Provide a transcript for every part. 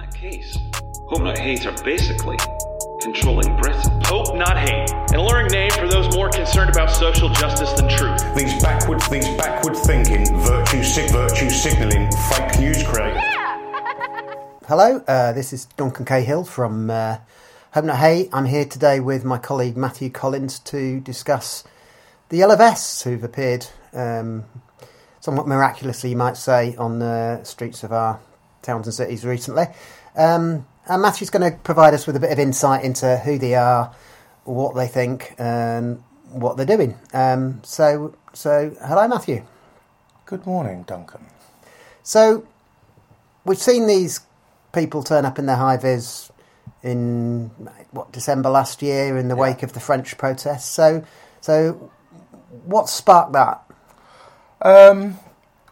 that case, Hope Not Hate are basically controlling Britain. Hope Not Hate, an alluring name for those more concerned about social justice than truth. These backwards, these backward thinking, virtue, sig- virtue signalling, fake news create. Hello, uh, this is Duncan Cahill from uh, Hope Not Hate. I'm here today with my colleague Matthew Collins to discuss the Yellow Vests who've appeared um, somewhat miraculously, you might say, on the streets of our towns and cities recently. Um, and Matthew's going to provide us with a bit of insight into who they are, what they think, and what they're doing. Um, so, so hello, Matthew. Good morning, Duncan. So, we've seen these people turn up in their high vis in what December last year in the Yeah. wake of the French protests. So, so what sparked that? Um,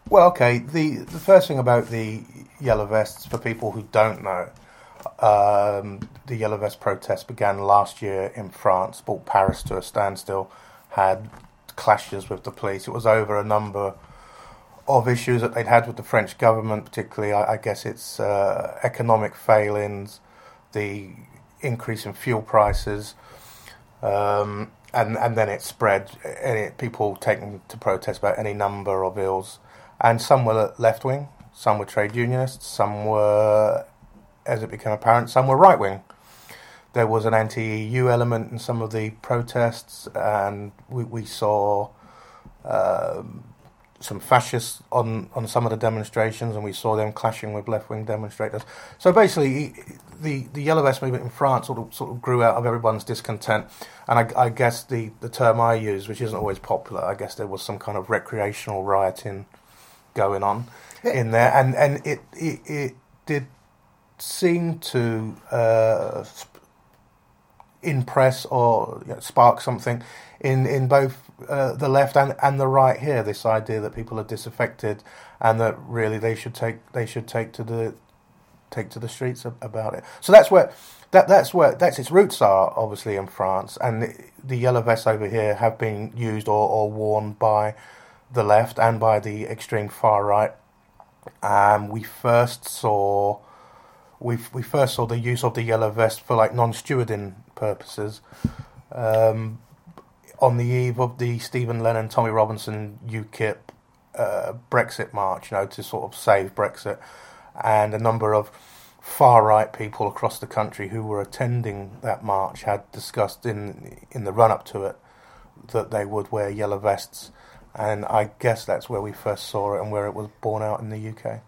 well, okay. The the first thing about the yellow vests, for people who don't know, um, the yellow vest protest began last year in France, brought Paris to a standstill, had clashes with the police. It was over a number of issues that they'd had with the French government, particularly, I, I guess, it's uh, economic failings, the increase in fuel prices. Um, and and then it spread. Any, people taking to protest about any number of ills, and some were left wing, some were trade unionists, some were, as it became apparent, some were right wing. There was an anti-EU element in some of the protests, and we, we saw um, some fascists on, on some of the demonstrations, and we saw them clashing with left wing demonstrators. So basically, the the Yellow Vest movement in France sort of sort of grew out of everyone's discontent, and I, I guess the, the term I use, which isn't always popular, I guess there was some kind of recreational rioting going on in there, and and it it, it did seem to uh, impress or you know, spark something in in both uh, the left and, and the right here. This idea that people are disaffected and that really they should take they should take to the take to the streets about it. So that's where that that's where that's its roots are obviously in France, and the, the yellow vests over here have been used or, or worn by the left and by the extreme far right. Um, we first saw we we first saw the use of the yellow vest for like non-stewarding purposes um, on the eve of the Stephen Lennon, Tommy Robinson UKIP uh, Brexit march, you know, to sort of save Brexit, and a number of far right people across the country who were attending that march had discussed in in the run up to it that they would wear yellow vests, and I guess that's where we first saw it and where it was born out in the UK.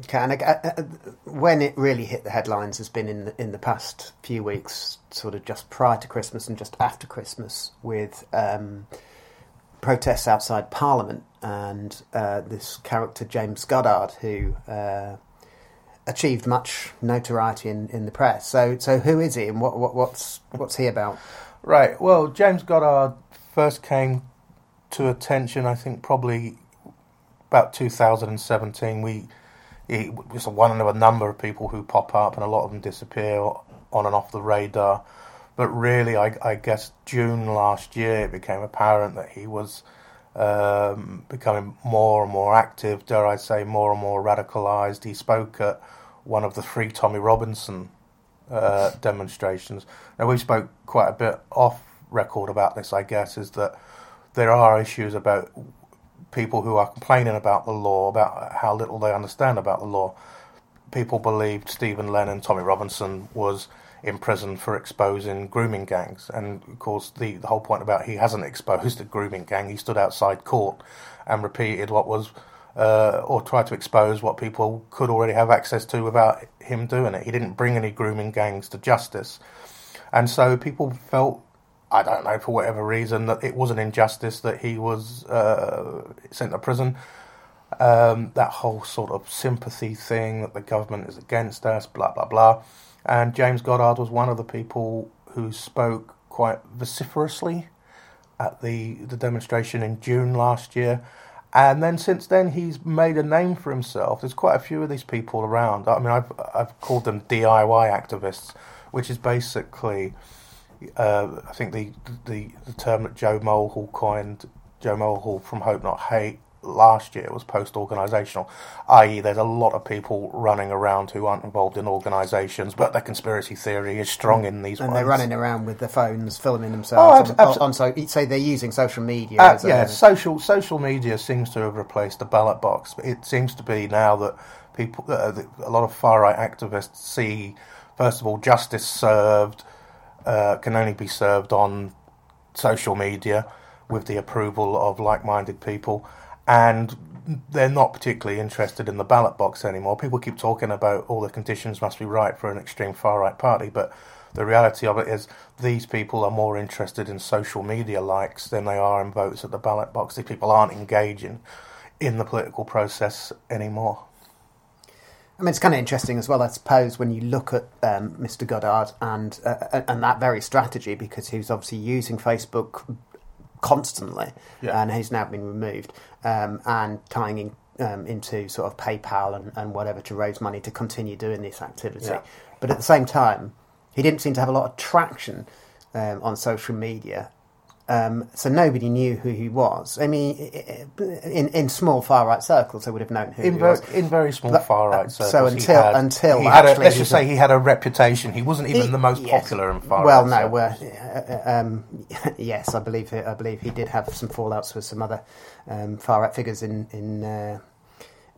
Okay, and uh, uh, when it really hit the headlines has been in the, in the past few weeks, sort of just prior to Christmas and just after Christmas, with um, protests outside Parliament and uh, this character James Goddard, who uh, achieved much notoriety in, in the press. So, so who is he, and what, what what's what's he about? Right. Well, James Goddard first came to attention, I think, probably about 2017. We it, was one of a number of people who pop up, and a lot of them disappear on and off the radar. But really, I, I guess June last year, it became apparent that he was um, becoming more and more active. Dare I say, more and more radicalised. He spoke at one of the three Tommy Robinson uh, demonstrations. Now we spoke quite a bit off record about this. I guess is that there are issues about people who are complaining about the law, about how little they understand about the law. People believed Stephen Lennon, Tommy Robinson was in prison for exposing grooming gangs, and of course the, the whole point about he hasn't exposed a grooming gang. He stood outside court and repeated what was uh, or tried to expose what people could already have access to without him doing it. He didn't bring any grooming gangs to justice. And so people felt, I don't know, for whatever reason, that it was an injustice that he was uh, sent to prison. Um, that whole sort of sympathy thing that the government is against us, blah, blah, blah. And James Goddard was one of the people who spoke quite vociferously at the, the demonstration in June last year. And then since then, he's made a name for himself. There's quite a few of these people around. I mean, I've I've called them DIY activists, which is basically, uh, I think the, the the term that Joe Mulhall coined, Joe Mulhall from Hope Not Hate, last year was post organisational, i.e., there's a lot of people running around who aren't involved in organisations, but their conspiracy theory is strong in these and ones. they're running around with their phones, filming themselves. Oh, abso- on, so say they're using social media. Uh, as a- yeah, social social media seems to have replaced the ballot box. It seems to be now that people, uh, a lot of far right activists see, first of all, justice served uh, can only be served on social media with the approval of like minded people, and they're not particularly interested in the ballot box anymore. People keep talking about all the conditions must be right for an extreme far right party, but the reality of it is these people are more interested in social media likes than they are in votes at the ballot box. These people aren't engaging in the political process anymore. I mean, it's kind of interesting as well, I suppose, when you look at um, Mr. Goddard and uh, and that very strategy, because he was obviously using Facebook constantly, Yeah. and he's now been removed, um, and tying in, um, into sort of PayPal and, and whatever to raise money to continue doing this activity. Yeah. But at the same time, he didn't seem to have a lot of traction um, on social media. Um, so nobody knew who he was. I mean, in in small far right circles, they would have known who In he very, was. in very small But, far uh, right circles, so he until- had- until he had a, actually let's just say he had a reputation. He wasn't even He- the most yes. popular in far Well, right. no, circles. uh, uh, um, yes, I believe I believe he did have some fallouts with some other um, far right figures in in uh,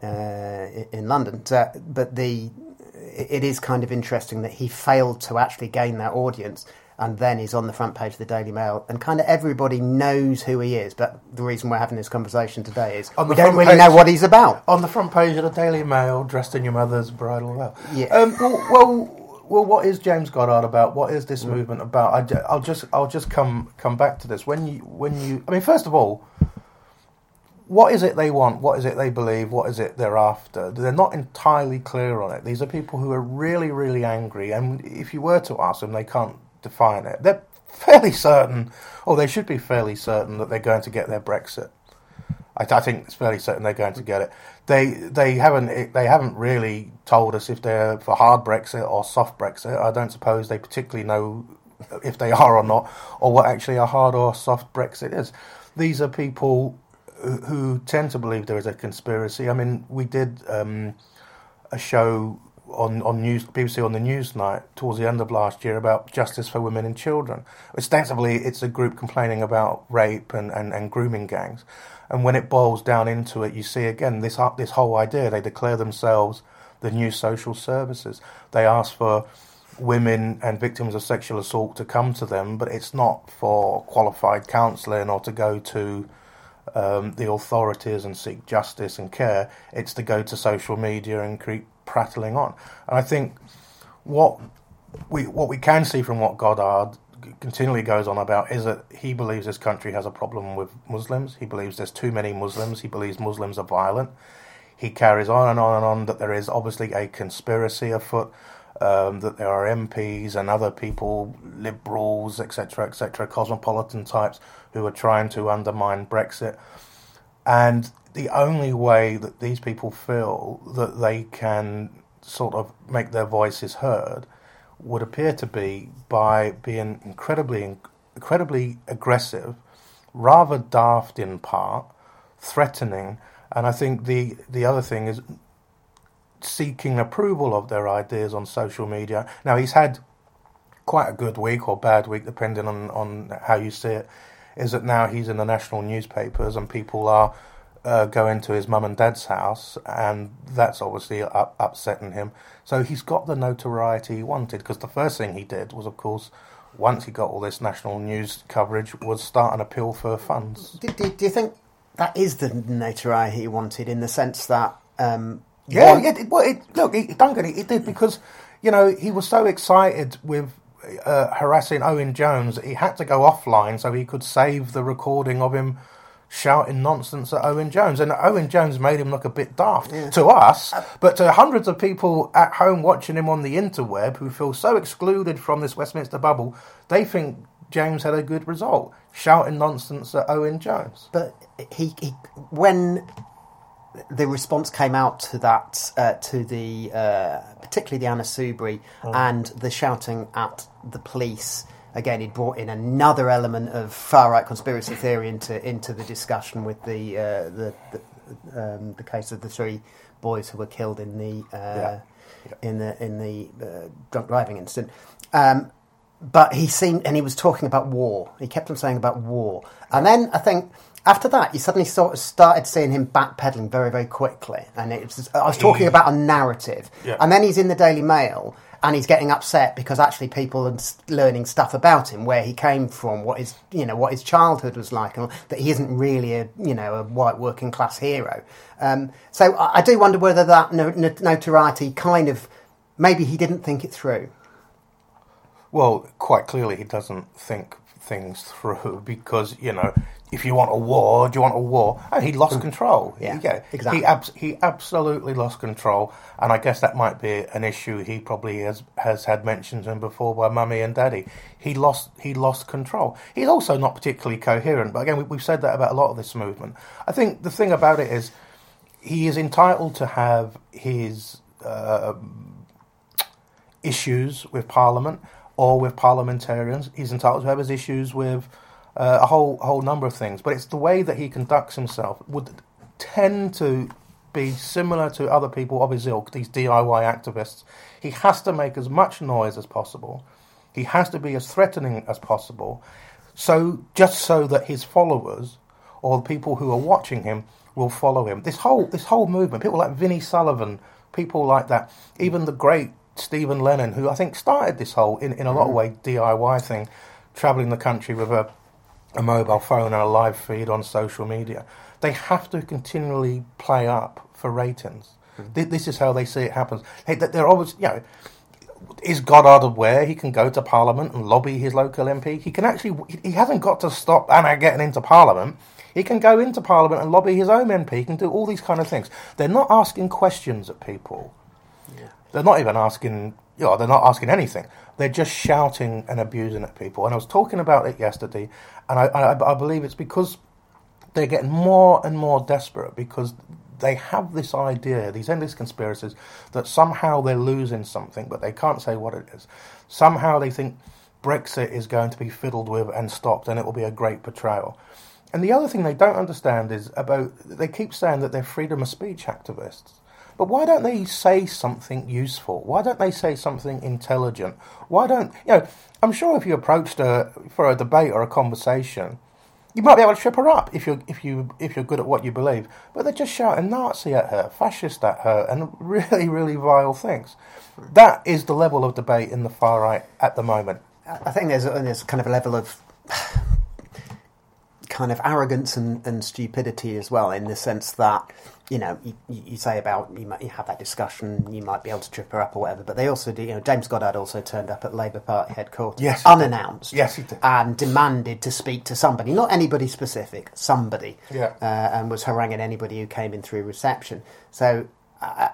uh, in London. But the it is kind of interesting that he failed to actually gain that audience. And then he's on the front page of the Daily Mail, and kind of everybody knows who he is. But the reason we're having this conversation today is we don't really know what he's about. on the front page of the Daily Mail, dressed in your mother's bridal veil. Yeah. Um, well, well, well, what is James Goddard about? What is this movement about? I, I'll just, I'll just come, come back to this. When you, when you, I mean, first of all, what is it they want? What is it they believe? What is it they're after? They're not entirely clear on it. These are people who are really, really angry, and if you were to ask them, they can't define it. They're fairly certain, or they should be fairly certain, that they're going to get their Brexit. I, I think it's fairly certain they're going to get it. They they haven't they haven't really told us if they're for hard Brexit or soft Brexit. I don't suppose they particularly know if they are or not, or what actually a hard or soft Brexit is. These are people who, tend to believe there is a conspiracy. I mean, we did um, a show on on news BBC on the Newsnight towards the end of last year about justice for women and children. Ostensibly, it's a group complaining about rape and, and, and grooming gangs, and when it boils down into it, you see again this uh, this whole idea. They declare themselves the new social services. They ask for women and victims of sexual assault to come to them, but it's not for qualified counselling or to go to um, the authorities and seek justice and care. It's to go to social media and keep prattling on. And I think what we what we can see from what Goddard continually goes on about is that he believes this country has a problem with Muslims. He believes there's too many Muslims. He believes Muslims are violent. He carries on and on and on that there is obviously a conspiracy afoot. Um, that there are MPs and other people, liberals, etc., etc., cosmopolitan types who are trying to undermine Brexit. And the only way that these people feel that they can sort of make their voices heard would appear to be by being incredibly, incredibly aggressive, rather daft in part, threatening, and I think the the other thing is seeking approval of their ideas on social media. Now he's had quite a good week or bad week, depending on, on how you see it, is that now he's in the national newspapers and people are uh, going to his mum and dad's house, and that's obviously up, upsetting him. So he's got the notoriety he wanted because the first thing he did was, of course, once he got all this national news coverage, was start an appeal for funds. Do, do, do you think that is the notoriety he wanted in the sense that? Um, Yeah, one- yeah. It, well, it, look, it, Duncan, it, it did because you know he was so excited with uh, harassing Owen Jones that he had to go offline so he could save the recording of him shouting nonsense at Owen Jones, and Owen Jones made him look a bit daft to us, but to hundreds of people at home watching him on the interweb who feel so excluded from this Westminster bubble, they think James had a good result shouting nonsense at Owen Jones. But he, he when the response came out to that, uh, to the uh, particularly the Anna Soubry and the shouting at the police. Again, he brought in another element of far right conspiracy theory into into the discussion with the uh, the, the um, the case of the three boys who were killed in the uh, Yeah. Yeah. in the in the uh, drunk driving incident. Um, but he seemed, and he was talking about war. He kept on saying about war, and then I think after that, you suddenly sort of started seeing him backpedaling very, very quickly. And it was, I was talking about a narrative, Yeah. and then he's in the Daily Mail. And he's getting upset because actually people are learning stuff about him, where he came from, what his you know what his childhood was like, and that he isn't really a you know a white working class hero. Um, so I, I do wonder whether that no, no, notoriety kind of maybe he didn't think it through. Well, quite clearly, he doesn't think things through because you know, if you want a war, do you want a war? And he lost control. Mm. Yeah, He- exactly. He abs- he absolutely lost control, and I guess that might be an issue he probably has has had mentioned to him before by mummy and daddy. He lost he lost control. He's also not particularly coherent. But again, we, we've said that about a lot of this movement. I think the thing about it is he is entitled to have his uh, issues with Parliament or with parliamentarians. He's entitled to have his issues with uh, a whole whole number of things. But it's the way that he conducts himself would tend to be similar to other people of his ilk, these DIY activists. He has to make as much noise as possible. He has to be as threatening as possible. So just so that his followers or the people who are watching him will follow him. This whole this whole movement, people like Vinnie Sullivan, people like that, even the great Stephen Lennon, who I think started this whole in, in a lot of mm-hmm. way DIY thing, traveling the country with a a mobile phone and a live feed on social media. They have to continually play up for ratings. Mm-hmm. Th- This is how they see it happens. Hey, they're always, you know, is Goddard aware he can go to Parliament and lobby his local MP? He can actually, he hasn't got to stop Anna getting into Parliament. He can go into Parliament and lobby his own MP. He can do all these kind of things. They're not asking questions at people. They're not even asking, you know, they're not asking anything. They're just shouting and abusing at people. And I was talking about it yesterday, and I, I, I believe it's because they're getting more and more desperate because they have this idea, these endless conspiracies, that somehow they're losing something, but they can't say what it is. Somehow they think Brexit is going to be fiddled with and stopped, and it will be a great betrayal. And the other thing they don't understand is about they keep saying that they're freedom of speech activists. But why don't they say something useful? Why don't they say something intelligent? Why don't you know? I'm sure if you approached her for a debate or a conversation, you might be able to trip her up if you if you if you're good at what you believe. But they're just shouting Nazi at her, fascist at her, and really really vile things. That is the level of debate in the far right at the moment. I think there's there's kind of a level of kind of arrogance and, and stupidity as well, in the sense that you know you, you say about you might you have that discussion, you might be able to trip her up or whatever, but they also do. You know, James Goddard also turned up at Labour Party headquarters, Yes, unannounced, Yes, he did. and demanded to speak to somebody, not anybody specific, somebody, Yeah. uh, and was haranguing anybody who came in through reception. So. Uh,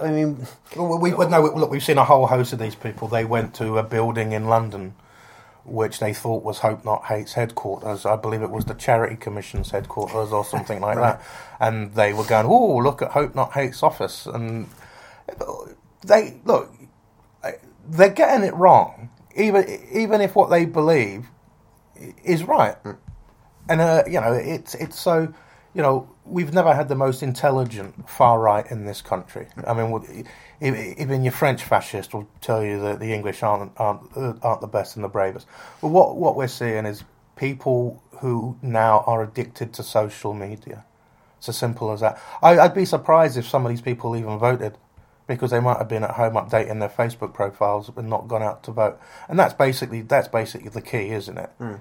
I mean, Well, we, we, no, look, we've seen a whole host of these people. They went to a building in London, which they thought was Hope Not Hate's headquarters. I believe it was the Charity Commission's headquarters or something like that. And they were going, "Oh, look at Hope Not Hate's office." And they look, they're getting it wrong. Even even if what they believe is right, and uh, you know, it's it's so. You know, we've never had the most intelligent far right in this country. I mean, even your French fascist will tell you that the English aren't aren't, aren't the best and the bravest. But what what we're seeing is people who now are addicted to social media. It's as simple as that. I, I'd be surprised if some of these people even voted because they might have been at home updating their Facebook profiles and not gone out to vote. And that's basically that's basically the key, isn't it? Hmm.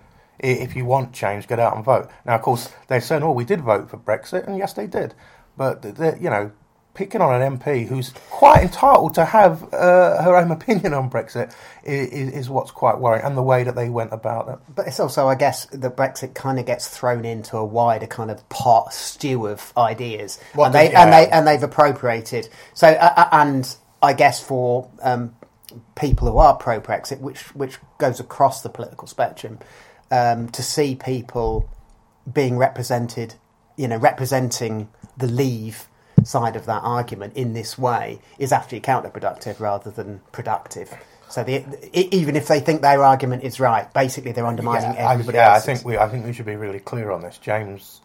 I- If you want change, get out and vote. Now, of course, they're saying, "Oh, we did vote for Brexit," and yes, they did. But you know, picking on an MP who's quite entitled to have uh, her own opinion on Brexit is, is what's quite worrying, and the way that they went about it. But it's also, I guess, that Brexit kind of gets thrown into a wider kind of pot stew of ideas, What and they and they and they've appropriated. So, uh, uh, and I guess for um, people who are pro Brexit, which which goes across the political spectrum, um, to see people being represented, you know, representing the Leave side of that argument in this way is actually counterproductive rather than productive. So the, even if they think their argument is right, basically they're undermining yeah, I, everybody yeah, I think we I think we should be really clear on this. James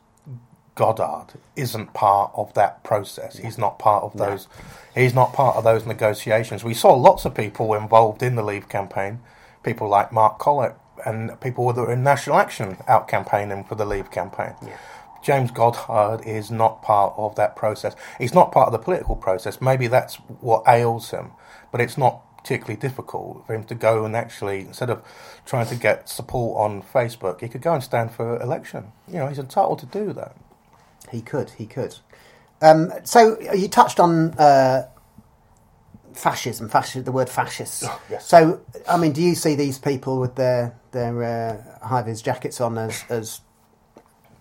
Goddard isn't part of that process. He's not part of those. He's not part of those negotiations. We saw lots of people involved in the Leave campaign, people like Mark Collett and people that were in National Action out campaigning for the Leave campaign. James Goddard is not part of that process. He's not part of the political process. Maybe that's what ails him, but it's not particularly difficult for him to go and actually, instead of trying to get support on Facebook, he could go and stand for election. You know, he's entitled to do that. He could, he could. Um, so you touched on uh, fascism, fasci- the word fascist. Oh, yes. So, I mean, do you see these people with their their uh, high vis jackets on as, as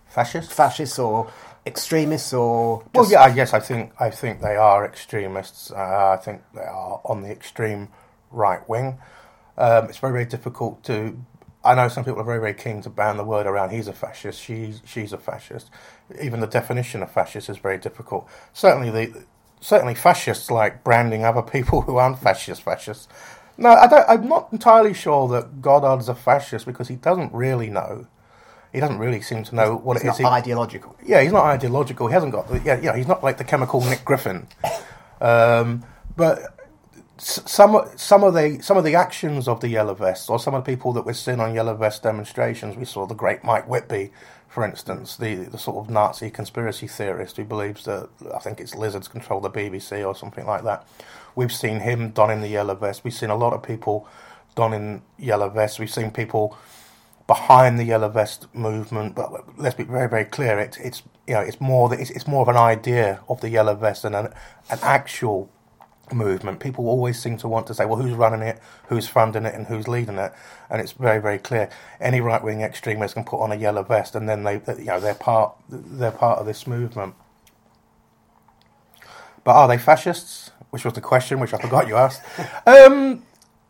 Fascist? fascists or extremists or? Well, yeah, yes, I think I think they are extremists. Uh, I think they are on the extreme right wing. Um, it's very very difficult to. I know some people are very very keen to ban the word around. He's a fascist. She's she's a fascist. Even the definition of fascist is very difficult. Certainly the certainly fascists like branding other people who aren't fascist fascists. No, I don't, I'm not entirely sure that Goddard's a fascist because he doesn't really know. He doesn't really seem to know what it's it is. not he- ideological. yeah, he's not ideological. He hasn't got the, yeah, yeah, he's not like the chemical Nick Griffin. Um, but some some of the some of the actions of the yellow vests, or some of the people that we're seeing on yellow vest demonstrations, we saw the great Mike Whitby, for instance, the the sort of Nazi conspiracy theorist who believes that I think it's lizards control the BBC or something like that. We've seen him donning the yellow vest. We've seen a lot of people donning yellow vests. We've seen people behind the yellow vest movement. But let's be very, very clear. It's it's you know it's more that it's, it's more of an idea of the yellow vest than an an actual movement. People always seem to want to say, well, who's running it, who's funding it, and who's leading it. And it's very, very clear. Any right wing extremist can put on a yellow vest, and then they you know they're part they're part of this movement. But are they fascists? Which was the question, which I forgot you asked. Um,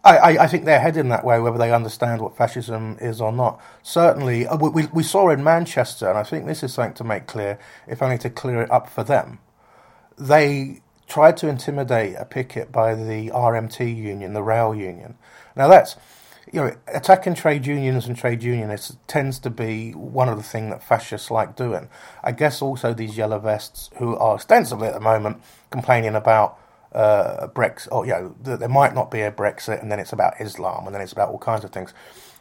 I, I, I think they're heading that way, whether they understand what fascism is or not. Certainly, uh, we, we, we saw in Manchester, and I think this is something to make clear, if only to clear it up for them. They tried to intimidate a picket by the RMT union, the rail union. Now that's you know, attacking trade unions and trade unionists tends to be one of the things that fascists like doing. I guess also these yellow vests, who are ostensibly at the moment complaining about uh, Brexit, or you know, that there might not be a Brexit, and then it's about Islam, and then it's about all kinds of things,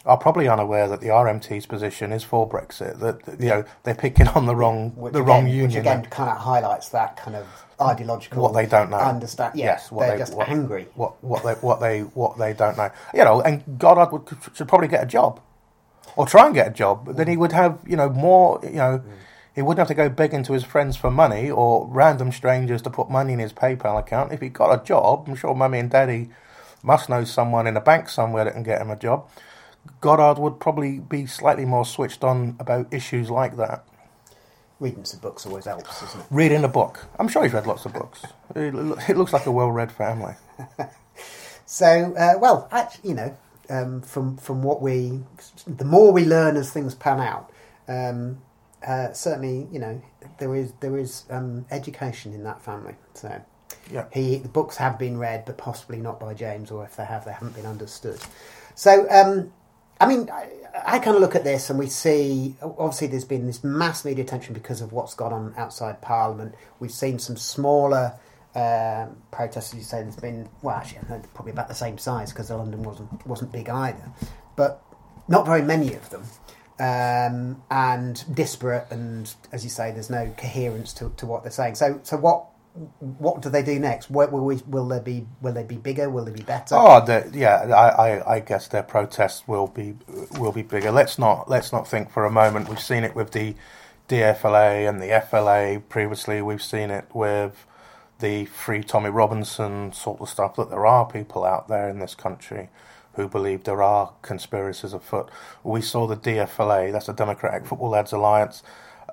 are probably unaware that the RMT's position is for Brexit. That you know they're picking on the wrong Which the again, wrong Which union. again kind of highlights that kind of ideological. what they don't know. Understand? Yeah, yes, what they're they, just what, angry. What what they what they what they don't know. You know, and Goddard would, should probably get a job, or try and get a job. But then he would have you know more. You know, he wouldn't have to go begging to his friends for money or random strangers to put money in his PayPal account. If he got a job, I'm sure Mummy and Daddy must know someone in a bank somewhere that can get him a job. Goddard would probably be slightly more switched on about issues like that. Reading some books always helps, doesn't it? Reading a book. I'm sure he's read lots of books. It, looks like a well-read family. So, uh, well, actually, you know, um, from from what we, the more we learn as things pan out, um, uh, certainly, you know, there is there is um, education in that family. So, Yeah. he the books have been read, but possibly not by James, or if they have, they haven't been understood. So, um, I mean, I, I kind of look at this and we see obviously there's been this mass media attention because of what's gone on outside Parliament. We've seen some smaller um, protests, as you say. There's been well, actually, probably about the same size because London wasn't wasn't big either, but not very many of them. Um, and disparate, and as you say, there's no coherence to, to what they're saying. So, so what what do they do next? Where, will we will they be will they be bigger? Will they be better? Oh, the, yeah. I, I, I guess their protests will be will be bigger. Let's not let's not think for a moment. We've seen it with the DFLA and the FLA previously. We've seen it with the Free Tommy Robinson sort of stuff. That there are people out there in this country who believe there are conspiracies afoot. We saw the DFLA, that's the Democratic Football Lads Alliance,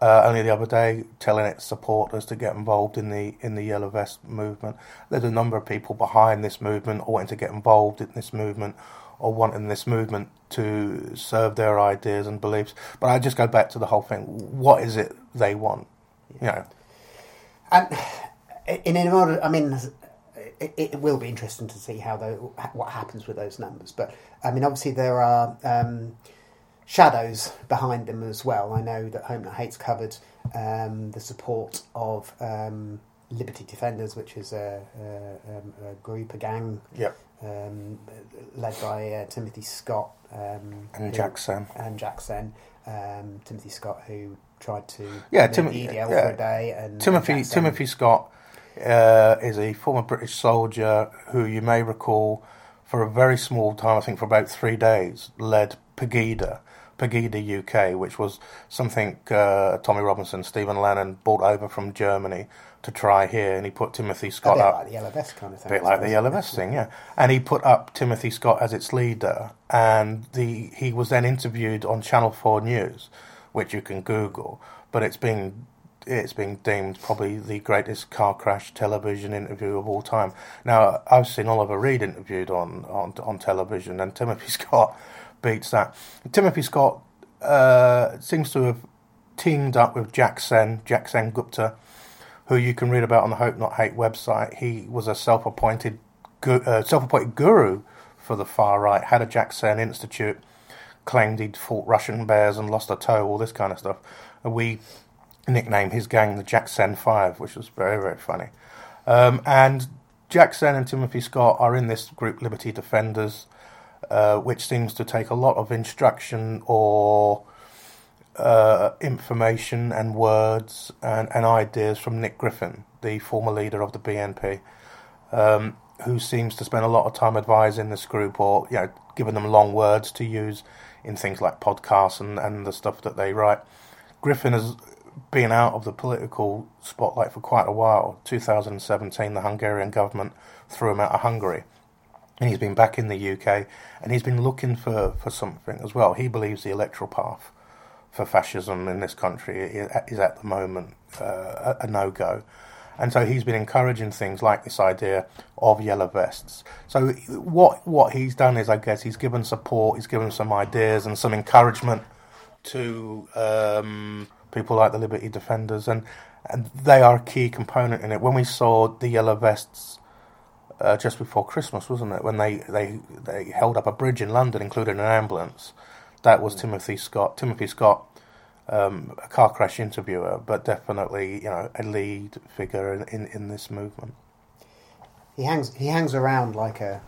uh, only the other day telling its supporters to get involved in the in the Yellow Vest movement. There's a number of people behind this movement or wanting to get involved in this movement or wanting this movement to serve their ideas and beliefs. But I just go back to the whole thing. What is it they want? You know, And in, in order, I mean, it, it will be interesting to see how the, what happens with those numbers. But I mean, obviously there are um, shadows behind them as well. I know that Hope Not Hate's covered um, the support of um, Liberty Defenders, which is a, a, um, a group, a gang, Yep. um, led by uh, Timothy Scott um, And who- Jack Sen. and Jack Sen. Um, Timothy Scott, who tried to Yeah, Tim- the EDL yeah. for a day, and Timothy Timothy Scott uh, is a former British soldier who you may recall for a very small time, I think for about three days, led Pegida, Pegida UK, which was something uh, Tommy Robinson, Stephen Lennon brought over from Germany to try here, and he put Timothy a Scott bit up. like the yellow vest kind of thing. A bit like the. Yellow Vest thing, yeah. And he put up Timothy Scott as its leader, and the he was then interviewed on Channel Four News, which you can Google. But it's been it's been deemed probably the greatest car crash television interview of all time. Now I've seen Oliver Reed interviewed on on on television, and Timothy Scott beats that. Timothy Scott uh, seems to have teamed up with Jack Sen, Jack Sen Gupta who you can read about on the Hope Not Hate website. He was a self-appointed gu- uh, self-appointed guru for the far right. Had a Jack Sen Institute, claimed he'd fought Russian bears and lost a toe, all this kind of stuff. We nicknamed his gang the Jackson Five, which was very very funny. Um, and Jack Sen and Timothy Scott are in this group, Liberty Defenders, uh, which seems to take a lot of instruction or uh, information and words and, and ideas from Nick Griffin, the former leader of the BNP, um, who seems to spend a lot of time advising this group or you know giving them long words to use in things like podcasts and, and the stuff that they write. Griffin has been out of the political spotlight for quite a while. 2017, the Hungarian government threw him out of Hungary and he's been back in the UK, and he's been looking for, for something as well. He believes the electoral path for fascism in this country is at the moment uh, a, no go. And so he's been encouraging things like this idea of yellow vests. So what what he's done is, I guess, he's given support, he's given some ideas and some encouragement to um, people like the Liberty Defenders, and and they are a key component in it. When we saw the yellow vests uh, just before Christmas, wasn't it? When they, they, they held up a bridge in London, including an ambulance. That was Timothy Scott. Timothy Scott, um, a car crash interviewer, but definitely you know a lead figure in, in, in this movement. He hangs he hangs around like a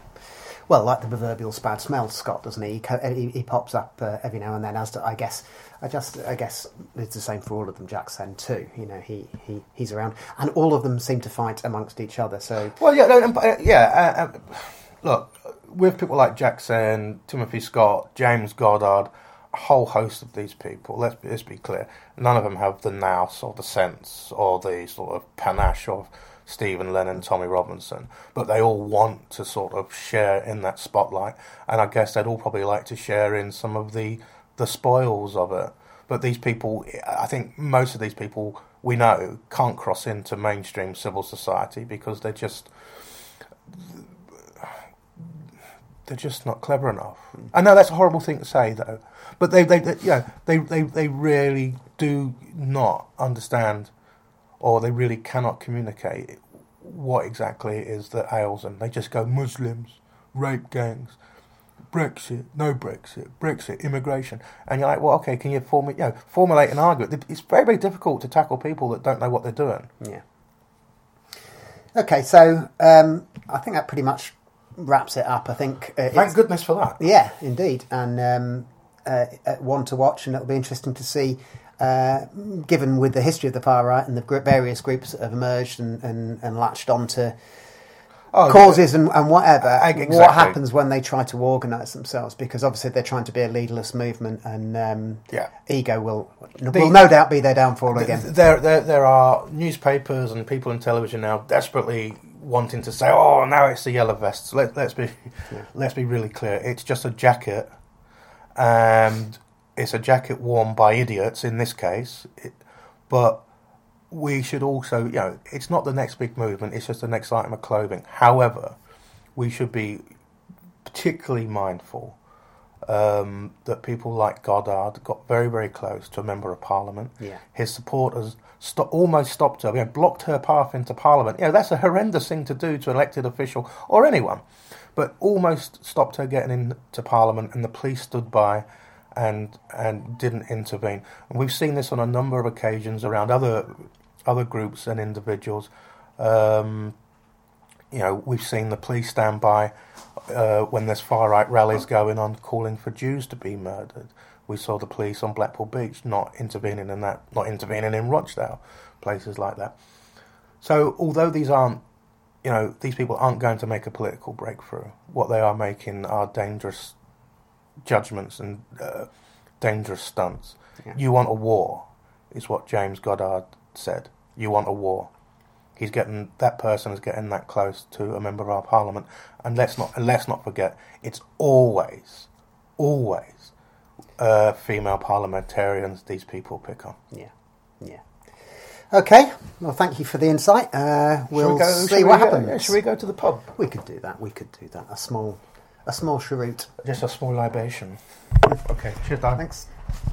well, like the proverbial bad smell, Scott, doesn't he? He, he, pops up uh, every now and then. As to, I guess, I just, I guess it's the same for all of them. Jack Sen too. You know, he, he he's around, and all of them seem to fight amongst each other. So Well, yeah, no, uh, yeah. Uh, uh, look, with people like Jack Sen, Timothy Scott, James Goddard, a whole host of these people. Let's be, let's be clear. None of them have the nous or the sense or the sort of panache of Stephen Lennon, Tommy Robinson, but they all want to sort of share in that spotlight, and I guess they'd all probably like to share in some of the the spoils of it. But these people, I think most of these people we know can't cross into mainstream civil society because they're just they're just not clever enough. Hmm. I know that's a horrible thing to say, though, but they, they, they yeah, they, they, they really do not understand, or they really cannot communicate what exactly it is that ails them. They just go Muslims, rape gangs, Brexit, no Brexit, Brexit, immigration, and you're like, well, okay, can you form, you know, formulate an argument? It's very, very difficult to tackle people that don't know what they're doing. yeah. Okay, so um, I think that pretty much wraps it up. I think. Uh, Thank goodness for that. Yeah, indeed, and um, uh, uh, one to watch, and it'll be interesting to see. Uh, given with the history of the far right and the various groups that have emerged and, and, and latched onto Oh, causes and, and whatever, exactly. what happens when they try to organise themselves? Because obviously they're trying to be a leaderless movement, and um, Yeah. ego will will no doubt be their downfall again. There, there, there are newspapers and people in television now desperately wanting to say, "Oh, now it's the yellow vests." Let, let's be, let's be really clear. It's just a jacket, and it's a jacket worn by idiots in this case. It, but we should also, you know, it's not the next big movement. It's just the next item of clothing. However, we should be particularly mindful um, that people like Goddard got very, very close to a member of parliament. Yeah. His supporters sto- almost stopped her, you know, blocked her path into parliament. You know, that's a horrendous thing to do to an elected official or anyone, but almost stopped her getting into parliament, and the police stood by and and didn't intervene. And we've seen this on a number of occasions around other other groups and individuals. Um, you know, we've seen the police stand by uh, when there's far right rallies going on, calling for Jews to be murdered. We saw the police on Blackpool Beach not intervening in that, not intervening in Rochdale, places like that. So, although these aren't, you know, these people aren't going to make a political breakthrough, what they are making are dangerous judgments and uh, dangerous stunts. Yeah. You want a war, is what James Goddard said. You want a war. He's getting that person is getting that close to a member of our parliament, and let's not and let's not forget it's always, always uh, female parliamentarians these people pick on. Yeah, yeah. Okay. Well, thank you for the insight. Uh, we'll we see what we go- happens. yeah, shall we go to the pub? We could do that. We could do that. A small, a small cheroot. Just a small libation. okay, cheers, darling. Thanks.